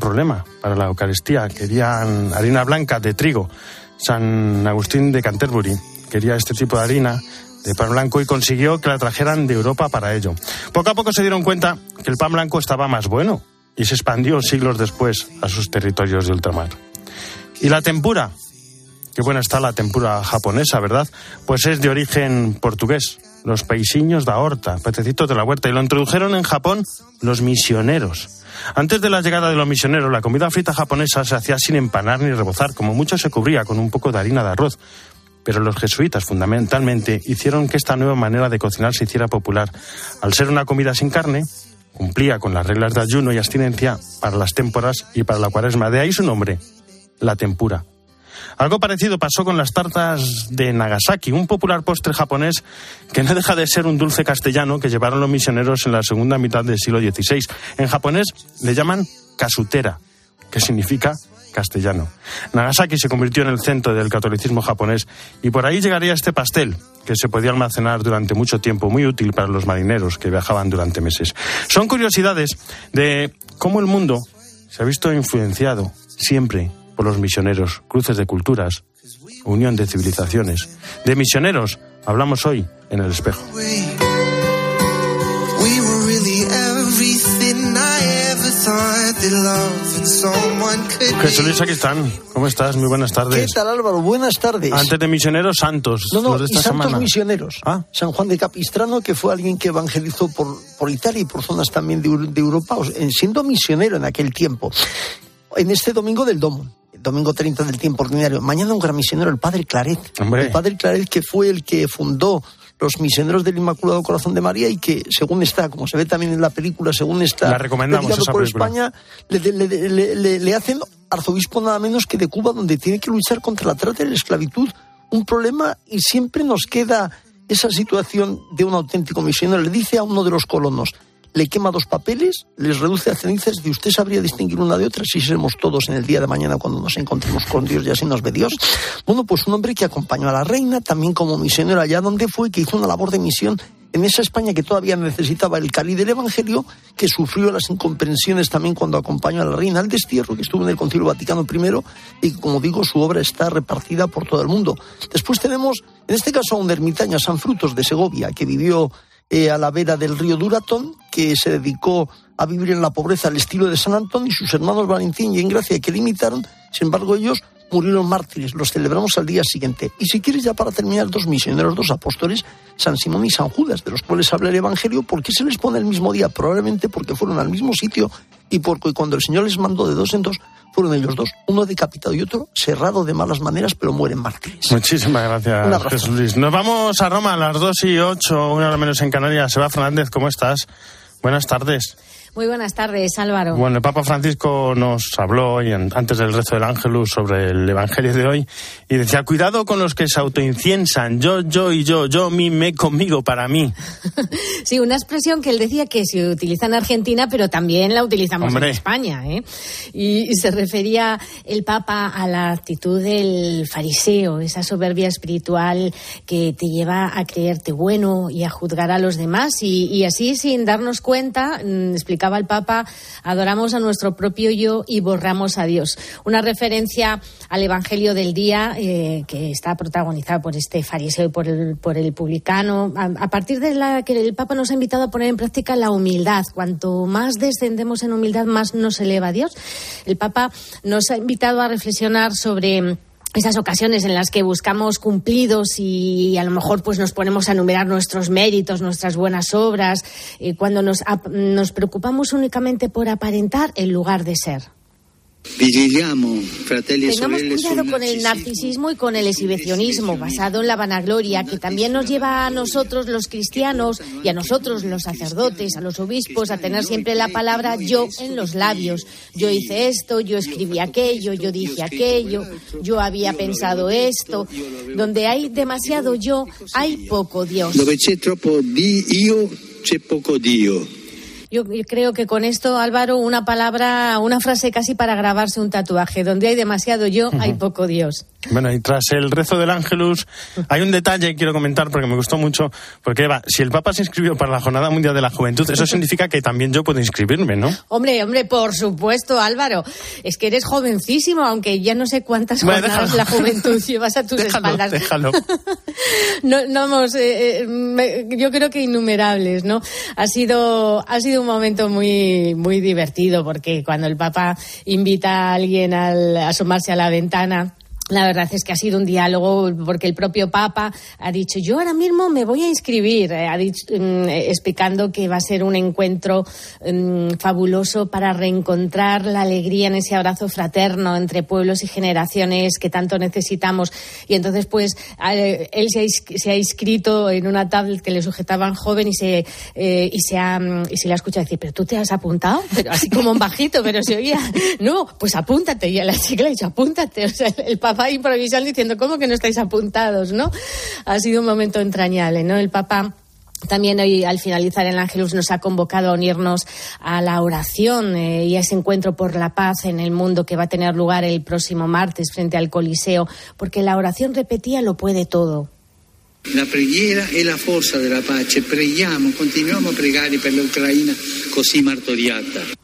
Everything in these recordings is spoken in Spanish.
problema para la Eucaristía. Querían harina blanca de trigo. San Agustín de Canterbury quería este tipo de harina de pan blanco y consiguió que la trajeran de Europa para ello. Poco a poco se dieron cuenta que el pan blanco estaba más bueno y se expandió siglos después a sus territorios de ultramar. Y la tempura, qué buena está la tempura japonesa, ¿verdad? Pues es de origen portugués, los paisiños da horta, pececitos de la huerta, y lo introdujeron en Japón los misioneros. Antes de la llegada de los misioneros, la comida frita japonesa se hacía sin empanar ni rebozar, como mucho se cubría con un poco de harina de arroz. Pero los jesuitas fundamentalmente hicieron que esta nueva manera de cocinar se hiciera popular. Al ser una comida sin carne, cumplía con las reglas de ayuno y abstinencia para las témporas y para la cuaresma. De ahí su nombre, la tempura. Algo parecido pasó con las tartas de Nagasaki, un popular postre japonés que no deja de ser un dulce castellano que llevaron los misioneros en la segunda mitad del siglo XVI. En japonés le llaman kasutera, que significa castellano. Nagasaki se convirtió en el centro del catolicismo japonés y por ahí llegaría este pastel, que se podía almacenar durante mucho tiempo, muy útil para los marineros que viajaban durante meses. Son curiosidades de cómo el mundo se ha visto influenciado siempre por los misioneros, cruces de culturas, unión de civilizaciones. De misioneros hablamos hoy en el espejo. Jesús Luis, aquí están. ¿Cómo estás? Muy buenas tardes. ¿Qué tal, Álvaro? Buenas tardes. Antes de misioneros, santos. No, no, los de esta y santos semana. misioneros. Ah. San Juan de Capistrano, que fue alguien que evangelizó por, por Italia y por zonas también de, Eu- de Europa, siendo misionero en aquel tiempo. En este domingo del Domo, domingo 30 del tiempo ordinario. Mañana un gran misionero, el padre Claret. Hombre. El padre Claret, que fue el que fundó los misioneros del Inmaculado Corazón de María y que, según está, como se ve también en la película, según está La recomendamos, esa por película. España, le, le- le- le- le hacen arzobispo nada menos que de Cuba, donde tiene que luchar contra la trata y la esclavitud. Un problema y siempre nos queda esa situación de un auténtico misionero. Le dice a uno de los colonos, le quema dos papeles, les reduce a cenizas y usted sabría distinguir una de otra si seremos todos en el día de mañana cuando nos encontremos con Dios y así nos ve Dios. Bueno, pues un hombre que acompañó a la reina también como misionero allá donde fue, que hizo una labor de misión en esa España que todavía necesitaba el cali del Evangelio, que sufrió las incomprensiones también cuando acompañó a la reina al destierro, que estuvo en el Concilio Vaticano I, y como digo, su obra está repartida por todo el mundo. Después tenemos, en este caso, a un ermitaño, San Frutos de Segovia, que vivió eh, a la vera del río Duratón, que se dedicó a vivir en la pobreza al estilo de San Antón, y sus hermanos Valentín y Engracia, que le imitaron, sin embargo, ellos murieron mártires, los celebramos al día siguiente. Y si quieres ya para terminar, dos misioneros, dos apóstoles, San Simón y San Judas, de los cuales habla el Evangelio, ¿por qué se les pone el mismo día? Probablemente porque fueron al mismo sitio y porque cuando el Señor les mandó de dos en dos, fueron ellos dos, uno decapitado y otro cerrado de malas maneras, pero mueren mártires. Muchísimas gracias. Jesús Luis. Nos vamos a Roma a las 2 y 8, una hora menos en Canarias. Seba Fernández, ¿cómo estás? Buenas tardes. Muy buenas tardes, Álvaro. Bueno, el Papa Francisco nos habló hoy, antes del rezo del Ángelus, sobre el Evangelio de hoy y decía, cuidado con los que se autoinciensan, yo, yo y yo, yo, mi, me, conmigo, para mí. Sí, una expresión que él decía que se utiliza en Argentina, pero también la utilizamos Hombre. en España. ¿eh? Y, y se refería el Papa a la actitud del fariseo, esa soberbia espiritual que te lleva a creerte bueno y a juzgar a los demás. Y, y así, sin darnos cuenta, mm, explicaba el Papa, adoramos a nuestro propio yo y borramos a Dios. Una referencia al Evangelio del día eh, que está protagonizado por este fariseo y por el, publicano. A, a partir de la que el Papa nos ha invitado a poner en práctica la humildad. Cuanto más descendemos en humildad, más nos eleva Dios. El Papa nos ha invitado a reflexionar sobre esas ocasiones en las que buscamos cumplidos y a lo mejor pues nos ponemos a enumerar nuestros méritos, nuestras buenas obras, eh, cuando nos, nos preocupamos únicamente por aparentar en lugar de ser. Tengamos cuidado con el narcisismo y con el exhibicionismo basado en la vanagloria que también nos lleva a nosotros los cristianos y a nosotros los sacerdotes, a los obispos, a tener siempre la palabra yo en los labios. Yo hice esto, yo escribí aquello, yo dije aquello, yo había pensado esto. Donde hay demasiado yo, hay poco Dios. Dove c'è troppo di io, c'è poco Dio. Yo, yo creo que con esto, Álvaro, una palabra, una frase casi para grabarse un tatuaje. Donde hay demasiado yo, hay poco Dios. Bueno, y tras el rezo del Ángelus, hay un detalle que quiero comentar porque me gustó mucho. Porque, Eva, si el Papa se inscribió para la Jornada Mundial de la Juventud, eso significa que también yo puedo inscribirme, ¿no? Hombre, hombre, por supuesto, Álvaro. Es que eres jovencísimo, aunque ya no sé cuántas Bueno, jornadas déjalo. la juventud llevas a tus Déjalo, espaldas. déjalo. no, no, vamos, eh, eh, yo creo que innumerables, ¿no? Ha sido, ha sido un momento muy, muy divertido porque cuando el Papa invita a alguien al asomarse a la ventana. La verdad es que ha sido un diálogo porque el propio Papa ha dicho yo ahora mismo me voy a inscribir, eh, ha mm, eh, explicando que va a ser un encuentro mm, fabuloso para reencontrar la alegría en ese abrazo fraterno entre pueblos y generaciones que tanto necesitamos. Y entonces, pues, él se ha, inscrito en una tablet que le sujetaban joven y se, eh, y se, y se le ha escuchado decir, pero tú te has apuntado, pero así como un bajito, pero se oía, no, pues apúntate. Y a la chica le ha dicho, apúntate. O sea, el Papa improvisando diciendo, ¿cómo que no estáis apuntados, no? Ha sido un momento entrañable, ¿no? El Papa también hoy, al finalizar el Ángelus, nos ha convocado a unirnos a la oración eh, y a ese encuentro por la paz en el mundo que va a tener lugar el próximo martes frente al Coliseo, porque la oración repetía lo puede todo. La preghiera è la forza della pace. Preghiamo, continuiamo a pregare per l'Ucraina così martoriata.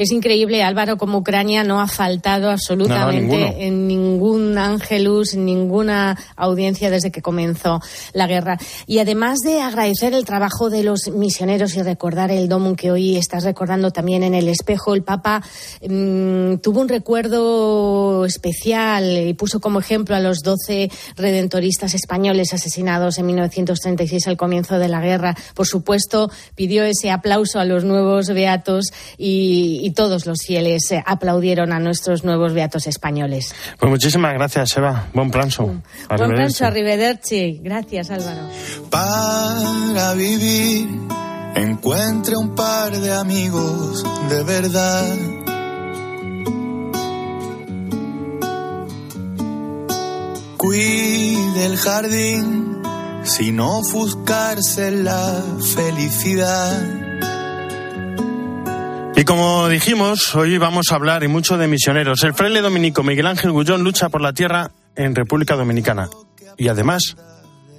Es increíble, Álvaro, como Ucrania no ha faltado absolutamente No, no, ninguno. en ningún ángelus, en ninguna audiencia desde que comenzó la guerra. Y además de agradecer el trabajo de los misioneros y recordar el domum que hoy estás recordando también en el espejo, el Papa mm, tuvo un recuerdo especial y puso como ejemplo a los 12 redentoristas españoles asesinados en 1936 al comienzo de la guerra. Por supuesto, pidió ese aplauso a los nuevos beatos y, y todos los fieles eh, aplaudieron a nuestros nuevos beatos españoles. Pues muchísimas gracias, Eva. Buen planso. Buen Arrivederci. pranzo, arrivederci. Gracias, Álvaro. Para vivir, encuentre un par de amigos de verdad. Cuide el jardín sin ofuscarse la felicidad. Y como dijimos, hoy vamos a hablar y mucho de misioneros. El fraile dominico Miguel Ángel Gullón lucha por la tierra en República Dominicana. Y además,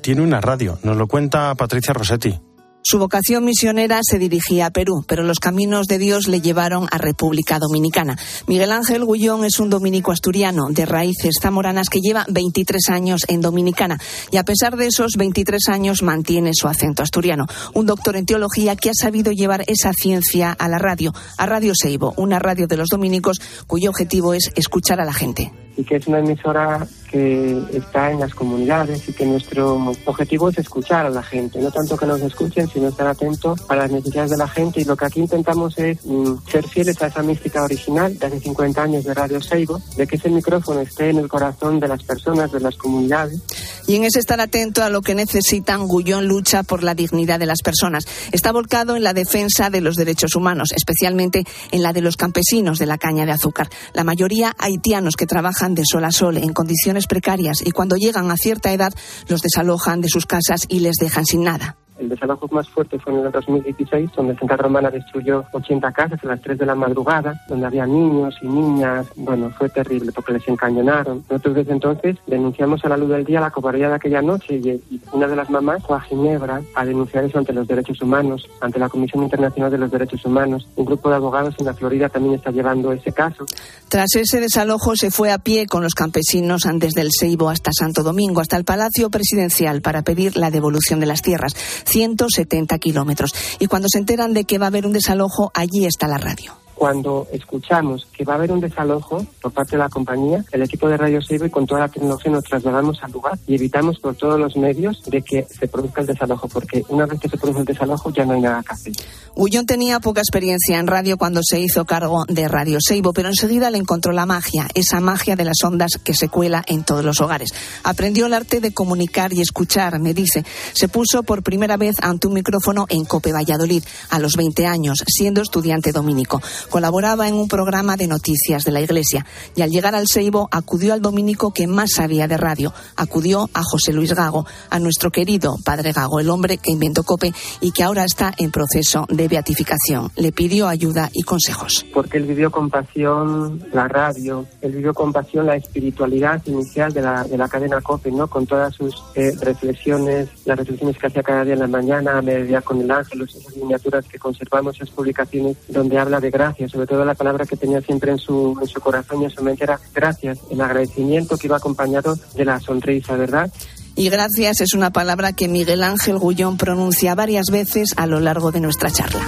tiene una radio. Nos lo cuenta Patricia Rossetti. Su vocación misionera se dirigía a Perú, pero los caminos de Dios le llevaron a República Dominicana. Miguel Ángel Gullón es un dominico asturiano de raíces zamoranas que lleva 23 años en Dominicana y a pesar de esos 23 años mantiene su acento asturiano. Un doctor en teología que ha sabido llevar esa ciencia a la radio, a Radio Seibo, una radio de los dominicos cuyo objetivo es escuchar a la gente. Y que es una emisora que está en las comunidades y que nuestro objetivo es escuchar a la gente, no tanto que nos escuchen, sino estar atentos a las necesidades de la gente y lo que aquí intentamos es mm, ser fieles a esa mística original de hace 50 años de Radio Seibo, de que ese micrófono esté en el corazón de las personas, de las comunidades Y en ese estar atento a lo que necesitan, Gullón lucha por la dignidad de las personas. Está volcado en la defensa de los derechos humanos, especialmente en la de los campesinos de la caña de azúcar. La mayoría haitianos que trabajan de sol a sol en condiciones precarias y cuando llegan a cierta edad los desalojan de sus casas y les dejan sin nada. El desalojo más fuerte fue en el 2016, donde Santa Romana destruyó 80 casas a las 3 de la madrugada, donde había niños y niñas. Bueno, fue terrible porque les encañonaron. Nosotros desde entonces denunciamos a la luz del día la cobardía de aquella noche y, una de las mamás fue a Ginebra a denunciar eso ante los derechos humanos, ante la Comisión Internacional de los Derechos Humanos. Un grupo de abogados en la Florida también está llevando ese caso. Tras ese desalojo se fue a pie con los campesinos desde el Seibo hasta Santo Domingo, hasta el Palacio Presidencial para pedir la devolución de las tierras. 170 kilómetros. Y cuando se enteran de que va a haber un desalojo, allí está la radio. Cuando escuchamos que va a haber un desalojo por parte de la compañía, el equipo de Radio Seibo y con toda la tecnología nos trasladamos al lugar y evitamos por todos los medios de que se produzca el desalojo, porque una vez que se produce el desalojo ya no hay nada que hacer. Gullón tenía poca experiencia en radio cuando se hizo cargo de Radio Seibo, pero enseguida le encontró la magia, esa magia de las ondas que se cuela en todos los hogares. Aprendió el arte de comunicar y escuchar, me dice. Se puso por primera vez ante un micrófono en Cope Valladolid, a los 20 años, siendo estudiante dominico. Colaboraba en un programa de noticias de la Iglesia y al llegar al Seibo acudió al dominico que más sabía de radio. Acudió a José Luis Gago, a nuestro querido padre Gago, el hombre que inventó COPE y que ahora está en proceso de beatificación. Le pidió ayuda y consejos. Porque él vivió con pasión la radio, él vivió con pasión la espiritualidad inicial de la, de la cadena COPE, ¿no? Con todas sus eh, reflexiones, las reflexiones que hacía cada día en la mañana, a mediodía con el ángel, esas miniaturas que conservamos, esas publicaciones donde habla de gracias, sobre todo la palabra que tenía siempre en su, en su corazón y en su mente era gracias, el agradecimiento que iba acompañado de la sonrisa, ¿verdad? Y gracias es una palabra que Miguel Ángel Gullón pronuncia varias veces a lo largo de nuestra charla.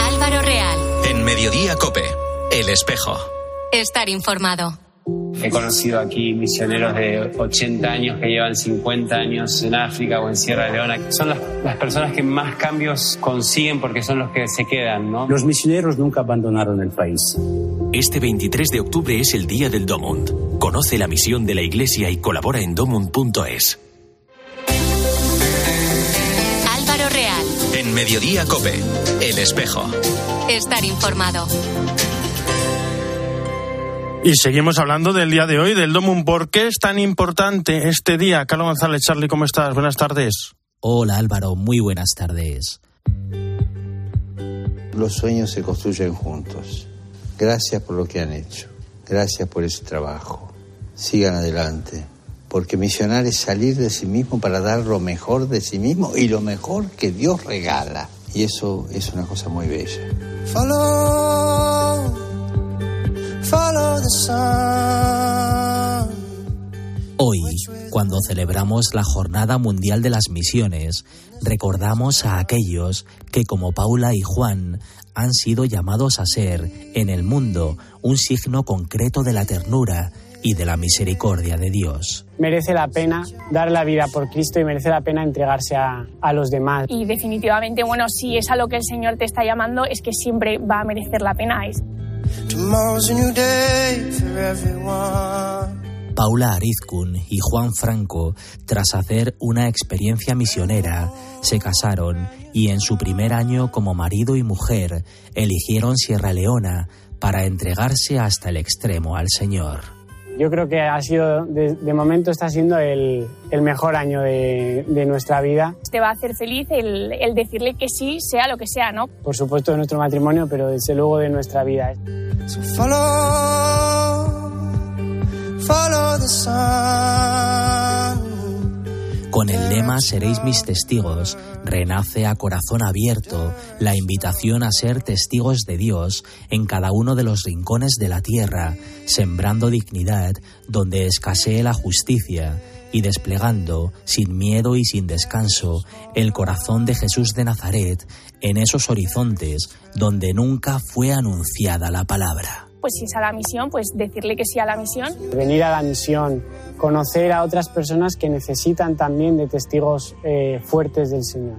Álvaro Real. En Mediodía Cope, El Espejo. Estar informado. He conocido aquí misioneros de 80 años que llevan 50 años en África o en Sierra Leona. Son las, las, personas que más cambios consiguen porque son los que se quedan, ¿no? Los misioneros nunca abandonaron el país. Este 23 de octubre es el Día del Domund. Conoce la misión de la Iglesia y colabora en domund.es. Álvaro Real. En Mediodía Cope, El Espejo. Estar informado. Y seguimos hablando del día de hoy, del Domum. ¿Por qué es tan importante este día? Carlos González, Charlie, ¿cómo estás? Buenas tardes. Hola Álvaro, muy buenas tardes. Los sueños se construyen juntos. Gracias por lo que han hecho. Gracias por ese trabajo. Sigan adelante. Porque misionar es salir de sí mismo para dar lo mejor de sí mismo y lo mejor que Dios regala. Y eso es una cosa muy bella. Follow. Hoy, cuando celebramos la Jornada Mundial de las Misiones, recordamos a aquellos que, como Paula y Juan, han sido llamados a ser, en el mundo, un signo concreto de la ternura y de la misericordia de Dios. Merece la pena dar la vida por Cristo y merece la pena entregarse a, a, los demás. Y definitivamente, bueno, si es a lo que el Señor te está llamando, es que siempre va a merecer la pena. Paula Arizkun y Juan Franco, tras hacer una experiencia misionera, se casaron y en su primer año como marido y mujer eligieron Sierra Leona para entregarse hasta el extremo al Señor. Yo creo que ha sido, de, de momento está siendo el, el mejor año de, de, nuestra vida. Te va a hacer feliz el, el, decirle que sí, sea lo que sea, ¿no? Por supuesto de nuestro matrimonio, pero desde luego de nuestra vida. So follow, follow the sun. Con el lema Seréis mis testigos, renace a corazón abierto la invitación a ser testigos de Dios en cada uno de los rincones de la tierra, sembrando dignidad donde escasee la justicia y desplegando, sin miedo y sin descanso, el corazón de Jesús de Nazaret en esos horizontes donde nunca fue anunciada la palabra pues si es a la misión, pues decirle que sí a la misión. Venir a la misión, conocer a otras personas que necesitan también de testigos eh, fuertes del Señor.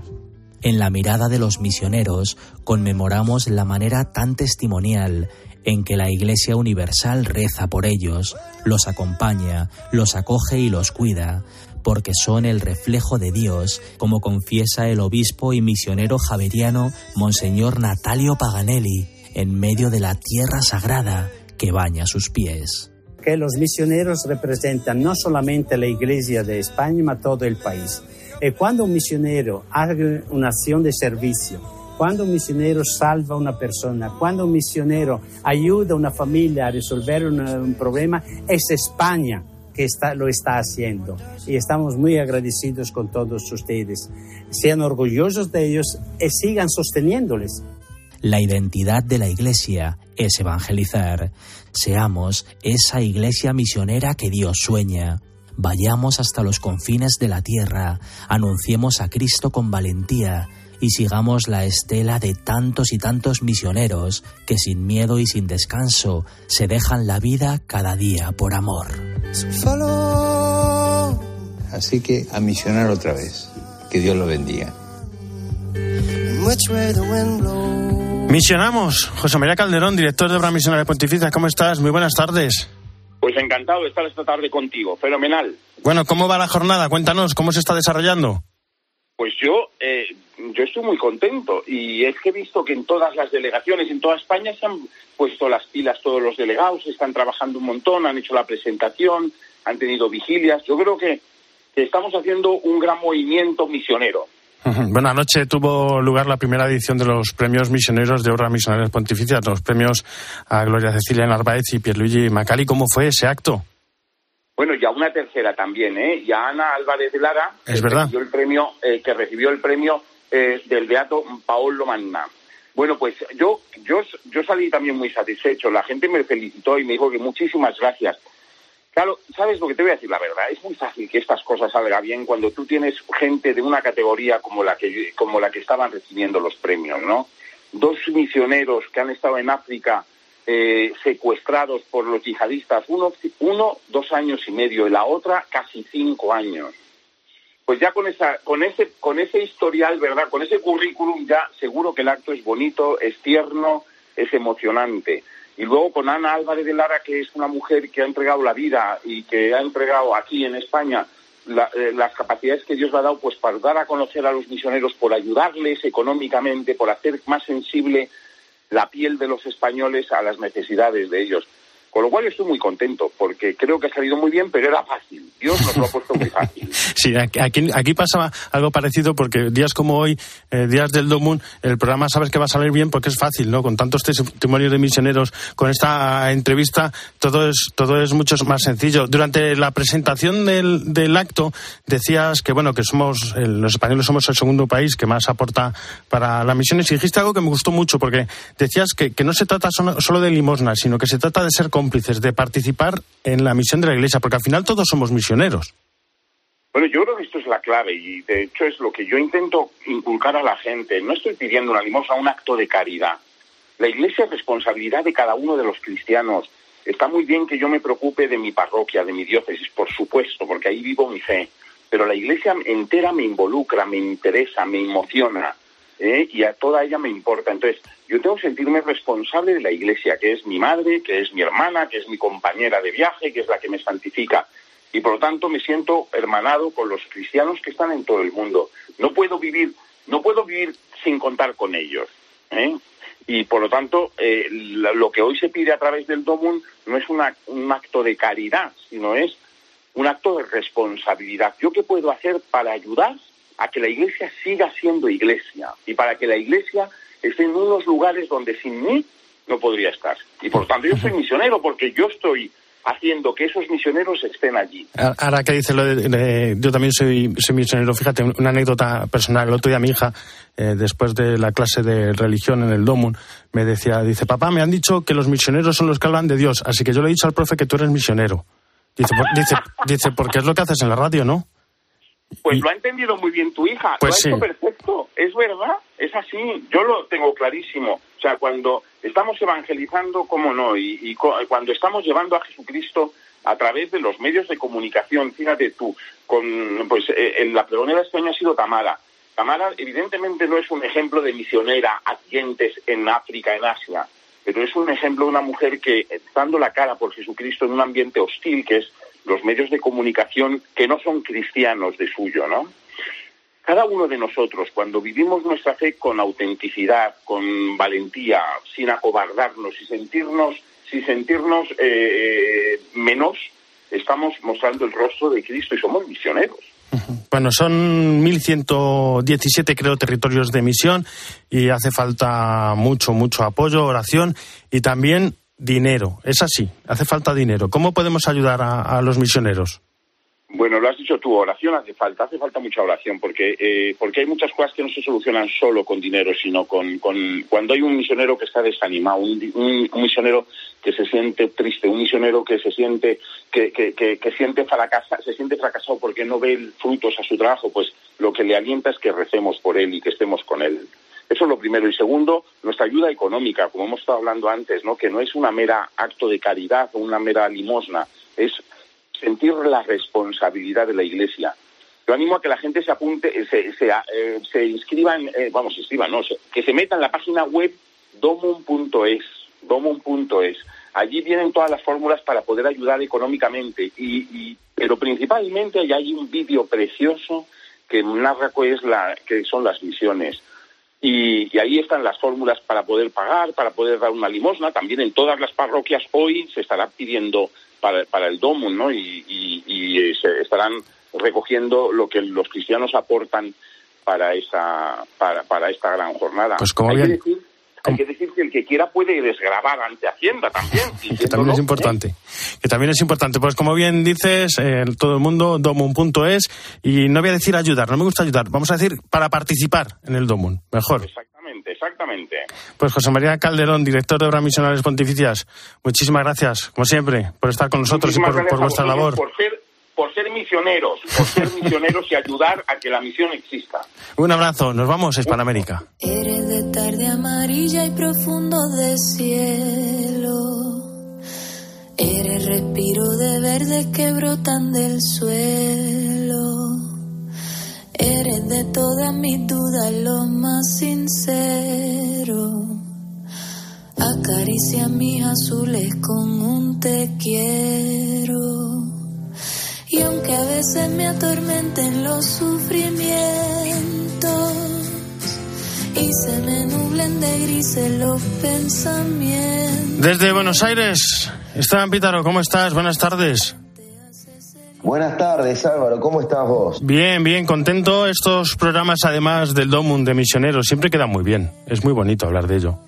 En la mirada de los misioneros conmemoramos la manera tan testimonial en que la Iglesia Universal reza por ellos, los acompaña, los acoge y los cuida, porque son el reflejo de Dios, como confiesa el obispo y misionero javeriano Monseñor Natalio Paganelli, en medio de la tierra sagrada que baña sus pies. Que los misioneros representan no solamente la Iglesia de España, sino todo el país. Y cuando un misionero hace una acción de servicio, cuando un misionero salva a una persona, cuando un misionero ayuda a una familia a resolver un, un problema, es España que está, lo está haciendo. Y estamos muy agradecidos con todos ustedes. Sean orgullosos de ellos y sigan sosteniéndoles. La identidad de la Iglesia es evangelizar. Seamos esa Iglesia misionera que Dios sueña. Vayamos hasta los confines de la tierra, anunciemos a Cristo con valentía y sigamos la estela de tantos y tantos misioneros que sin miedo y sin descanso se dejan la vida cada día por amor. Así que a misionar otra vez. Que Dios lo bendiga. Misionamos. José María Calderón, director de Obra Misionera Pontificia. ¿Cómo estás? Muy buenas tardes. Pues encantado de estar esta tarde contigo. Fenomenal. Bueno, ¿cómo va la jornada? Cuéntanos, ¿cómo se está desarrollando? Pues yo, eh, yo estoy muy contento y es que he visto que en todas las delegaciones, en toda España, se han puesto las pilas todos los delegados, están trabajando un montón, han hecho la presentación, han tenido vigilias. Yo creo que, que estamos haciendo un gran movimiento misionero. Bueno, anoche tuvo lugar la primera edición de los premios misioneros de Obras Misionales Pontificias, los premios a Gloria Cecilia Narváez y Pierluigi Macali. ¿Cómo fue ese acto? Bueno, y a una tercera también, ¿eh? Y a Ana Álvarez de Lara, Es que verdad. recibió el premio, eh, que recibió el premio eh, del Beato Paolo Manna. Bueno, pues yo, yo, yo salí también muy satisfecho. La gente me felicitó y me dijo que muchísimas gracias. Claro, ¿sabes lo que te voy a decir? La verdad, es muy fácil que estas cosas salgan bien cuando tú tienes gente de una categoría como la que, como la que estaban recibiendo los premios, ¿no? Dos misioneros que han estado en África eh, secuestrados por los yihadistas, uno, uno dos años y medio y la otra casi cinco años. Pues ya con esa, con ese, con ese historial, ¿verdad? Con ese currículum ya seguro que el acto es bonito, es tierno, es emocionante. Y luego con Ana Álvarez de Lara, que es una mujer que ha entregado la vida y que ha entregado aquí en España eh, las capacidades que Dios le ha dado, pues para dar a conocer a los misioneros, por ayudarles económicamente, por hacer más sensible la piel de los españoles a las necesidades de ellos. Con lo cual estoy muy contento, porque creo que ha salido muy bien, pero era fácil. Dios nos lo ha puesto muy fácil. Sí, aquí, aquí- pasaba algo parecido porque días como hoy, eh, días del Domun, el programa sabes que va a salir bien porque es fácil, ¿no? Con tantos testimonios de misioneros, con esta entrevista, todo es, todo es mucho más sencillo. Durante la presentación del, del acto decías que, bueno, que somos, los españoles somos el segundo país que más aporta para las misiones y dijiste algo que me gustó mucho porque decías que, que no se trata solo de limosna, sino que se trata de ser cómplices, de participar en la misión de la Iglesia, porque al final todos somos misioneros. Bueno, yo creo que esto es la clave y de hecho es lo que yo intento inculcar a la gente. No estoy pidiendo una limosna, un acto de caridad. La iglesia es responsabilidad de cada uno de los cristianos. Está muy bien que yo me preocupe de mi parroquia, de mi diócesis, por supuesto, porque ahí vivo mi fe. Pero la iglesia entera me involucra, me interesa, me emociona ¿eh? y a toda ella me importa. Entonces, yo tengo que sentirme responsable de la iglesia, que es mi madre, que es mi hermana, que es mi compañera de viaje, que es la que me santifica y por lo tanto me siento hermanado con los cristianos que están en todo el mundo. No puedo vivir, no puedo vivir sin contar con ellos. ¿eh? Y por lo tanto, eh, lo que hoy se pide a través del DOMUN no es una- un acto de caridad, sino es un acto de responsabilidad. ¿Yo qué puedo hacer para ayudar a que la iglesia siga siendo iglesia y para que la iglesia esté en unos lugares donde sin mí no podría estar? Y por tanto, yo soy misionero porque yo estoy haciendo que esos misioneros estén allí. Ahora que dice lo de, de- yo también soy, soy misionero, fíjate, una anécdota personal. El otro día mi hija, eh, después de la clase de religión en el Domun, me decía, dice, papá, me han dicho que los misioneros son los que hablan de Dios, así que yo le he dicho al profe que tú eres misionero. Dice, por- dice, dice porque es lo que haces en la radio, ¿no? Pues lo ha entendido muy bien tu hija, Pues lo ha hecho perfecto, es verdad, es así, yo lo tengo clarísimo. O sea, cuando estamos evangelizando, cómo no, y, cuando estamos llevando a Jesucristo a través de los medios de comunicación, fíjate tú, con pues eh, en la pregonera de este año ha sido Tamara. Tamara evidentemente no es un ejemplo de misionera a dientes en África, en Asia, pero es un ejemplo de una mujer que, eh, dando la cara por Jesucristo en un ambiente hostil, que es los medios de comunicación que no son cristianos de suyo, ¿no? Cada uno de nosotros, cuando vivimos nuestra fe con autenticidad, con valentía, sin acobardarnos y sentirnos, sin sentirnos eh, menos, estamos mostrando el rostro de Cristo y somos misioneros. Bueno, son 1.117, creo, territorios de misión y hace falta mucho, mucho apoyo, oración y también dinero. Es así, hace falta dinero. ¿Cómo podemos ayudar a, a los misioneros? Bueno, lo has dicho tú, oración hace falta, hace falta mucha oración, porque eh, porque hay muchas cosas que no se solucionan solo con dinero, sino con, con cuando hay un misionero que está desanimado, un, misionero que se siente triste, un misionero que se siente que, que siente fracasa, se siente fracasado porque no ve frutos a su trabajo, pues lo que le alienta es que recemos por él y que estemos con él. Eso es lo primero. Y segundo, nuestra ayuda económica, como hemos estado hablando antes, ¿no? que no es una mera acto de caridad o una mera limosna, es sentir la responsabilidad de la Iglesia. Yo animo a que la gente se apunte, se, se, eh, eh, vamos, se inscriba, no, que se meta en la página web domum.es, domum.es. Allí vienen todas las fórmulas para poder ayudar económicamente, y, pero principalmente hay un vídeo precioso que narra qué es la, qué son las misiones. Y, y, ahí están las fórmulas para poder pagar, para poder dar una limosna. También en todas las parroquias hoy se estará pidiendo para, para el domo, ¿no? Y, y, y, se estarán recogiendo lo que los cristianos aportan para esa para, para esta gran jornada. Pues como bien... decir, hay que decir que el que quiera puede desgravar ante Hacienda también. que también es importante. ¿eh? Que también es importante. Pues como bien dices, eh, todo el mundo, domun.es, y no voy a decir ayudar, no me gusta ayudar, vamos a decir para participar en el domun, mejor. Exactamente, exactamente. Pues José María Calderón, director de Obras Misionales Pontificias, muchísimas gracias, como siempre, por estar con nosotros Muchísimas y por, por vuestra labor. Por ser, por ser misioneros, por ser misioneros y ayudar a que la misión exista. Un abrazo, nos vamos a Hispanoamérica. Eres de tarde amarilla y profundo de cielo. Eres respiro de verdes que brotan del suelo. Eres de todas mis dudas lo más sincero. Acaricia mis azules con un te quiero. Y aunque a veces me atormenten los sufrimientos y se me nublen de grises los pensamientos. Desde Buenos Aires, Esteban Pítaro, ¿cómo estás? Buenas tardes. Buenas tardes, Álvaro. ¿Cómo estás vos? Bien, bien, contento. Estos programas, además del Domum de Misioneros, siempre quedan muy bien. Es muy bonito hablar de ello.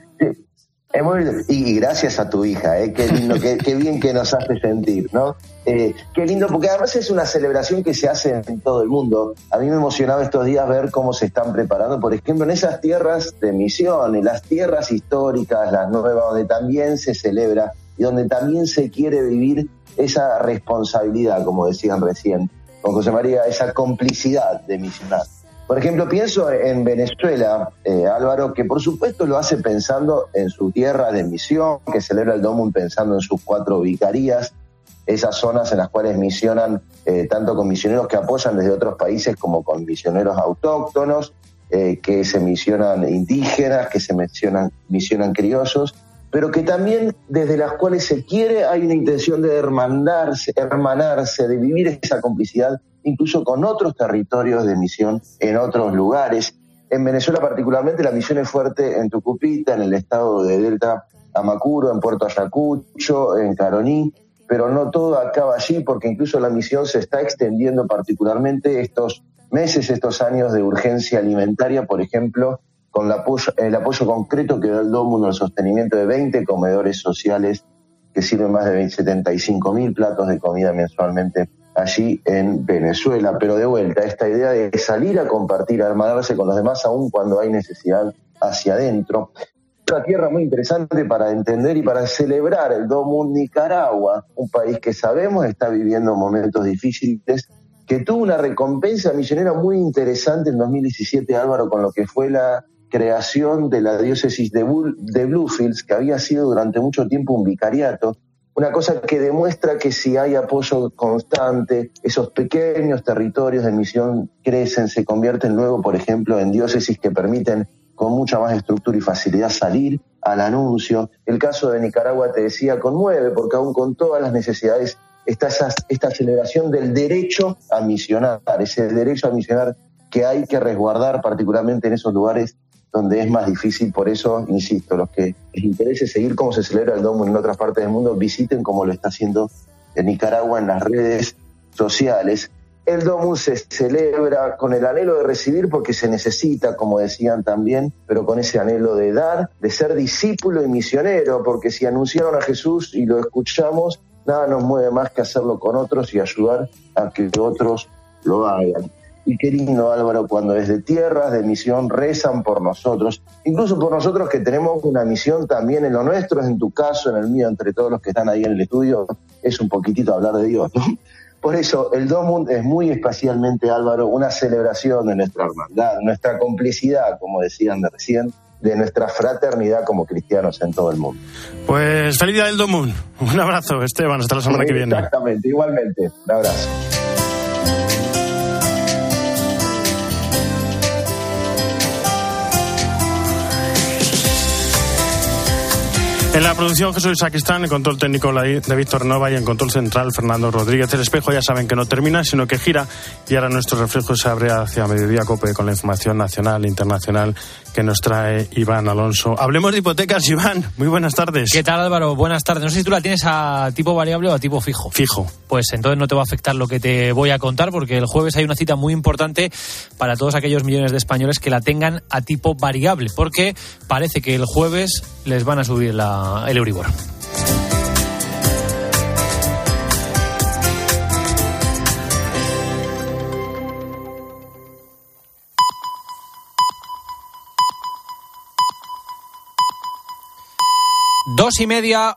Y, gracias a tu hija, ¿eh? qué lindo, qué, bien que nos hace sentir, ¿no? Eh, qué lindo, porque además es una celebración que se hace en todo el mundo. A mí me emocionaba estos días ver cómo se están preparando, por ejemplo, en esas tierras de misión, en las tierras históricas, las nuevas, donde también se celebra y donde también se quiere vivir esa responsabilidad, como decían recién con José María, esa complicidad de misionar. Por ejemplo, pienso en Venezuela, eh, Álvaro, que por supuesto lo hace pensando en su tierra de misión, que celebra el Domum pensando en sus cuatro vicarías, esas zonas en las cuales misionan eh, tanto con misioneros que apoyan desde otros países como con misioneros autóctonos, eh, que se misionan indígenas, que se misionan, misionan criollos, pero que también desde las cuales se quiere, hay una intención de hermanarse, hermanarse, de vivir esa complicidad incluso con otros territorios de misión en otros lugares. En Venezuela particularmente la misión es fuerte en Tucupita, en el estado de Delta Amacuro, en Puerto Ayacucho, en Caroní, pero no todo acaba allí porque incluso la misión se está extendiendo particularmente estos meses, estos años de urgencia alimentaria, por ejemplo, con el apoyo, el apoyo concreto que da el Dómuno al sostenimiento de 20 comedores sociales que sirven más de 75 mil platos de comida mensualmente allí en Venezuela. Pero de vuelta, esta idea de salir a compartir, a hermanarse con los demás, aun cuando hay necesidad hacia adentro. Una tierra muy interesante para entender y para celebrar el Domo Nicaragua, un país que sabemos está viviendo momentos difíciles, que tuvo una recompensa misionera muy interesante en 2017, Álvaro, con lo que fue la creación de la diócesis de, Bull, de Bluefields, que había sido durante mucho tiempo un vicariato, una cosa que demuestra que si hay apoyo constante, esos pequeños territorios de misión crecen, se convierten luego, por ejemplo, en diócesis que permiten con mucha más estructura y facilidad salir al anuncio. El caso de Nicaragua, te decía, conmueve, porque aún con todas las necesidades está esa, esta celebración del derecho a misionar, ese derecho a misionar que hay que resguardar particularmente en esos lugares donde es más difícil. Por eso, insisto, los que les interese seguir cómo se celebra el Domo en otras partes del mundo, visiten cómo lo está haciendo en Nicaragua en las redes sociales. El Domo se celebra con el anhelo de recibir porque se necesita, como decían también, pero con ese anhelo de dar, de ser discípulo y misionero, porque si anunciaron a Jesús y lo escuchamos, nada nos mueve más que hacerlo con otros y ayudar a que otros lo hagan. Y qué lindo, Álvaro, cuando desde tierras de misión rezan por nosotros, incluso por nosotros que tenemos una misión también en lo nuestro, en tu caso, en el mío, entre todos los que están ahí en el estudio, es un poquitito hablar de Dios, ¿no? Por eso, el Domund es muy especialmente, Álvaro, una celebración de nuestra hermandad, nuestra complicidad, como decían de recién, de nuestra fraternidad como cristianos en todo el mundo. Pues feliz día del Domund. Un abrazo, Esteban, hasta la semana sí, que viene. Exactamente, igualmente. Un abrazo. En la producción Jesús Saquistán, en control técnico de Víctor Nova y en control central Fernando Rodríguez. El espejo ya saben que no termina, sino que gira y ahora nuestro reflejo se abre hacia mediodía cope con la información nacional e internacional que nos trae Iván Alonso. Hablemos de hipotecas, Iván. Muy buenas tardes. ¿Qué tal, Álvaro? Buenas tardes. No sé si tú la tienes a tipo variable o a tipo fijo. Fijo. Pues entonces no te va a afectar lo que te voy a contar porque el jueves hay una cita muy importante para todos aquellos millones de españoles que la tengan a tipo variable, porque parece que el jueves les van a subir la, el Euribor. Dos y media.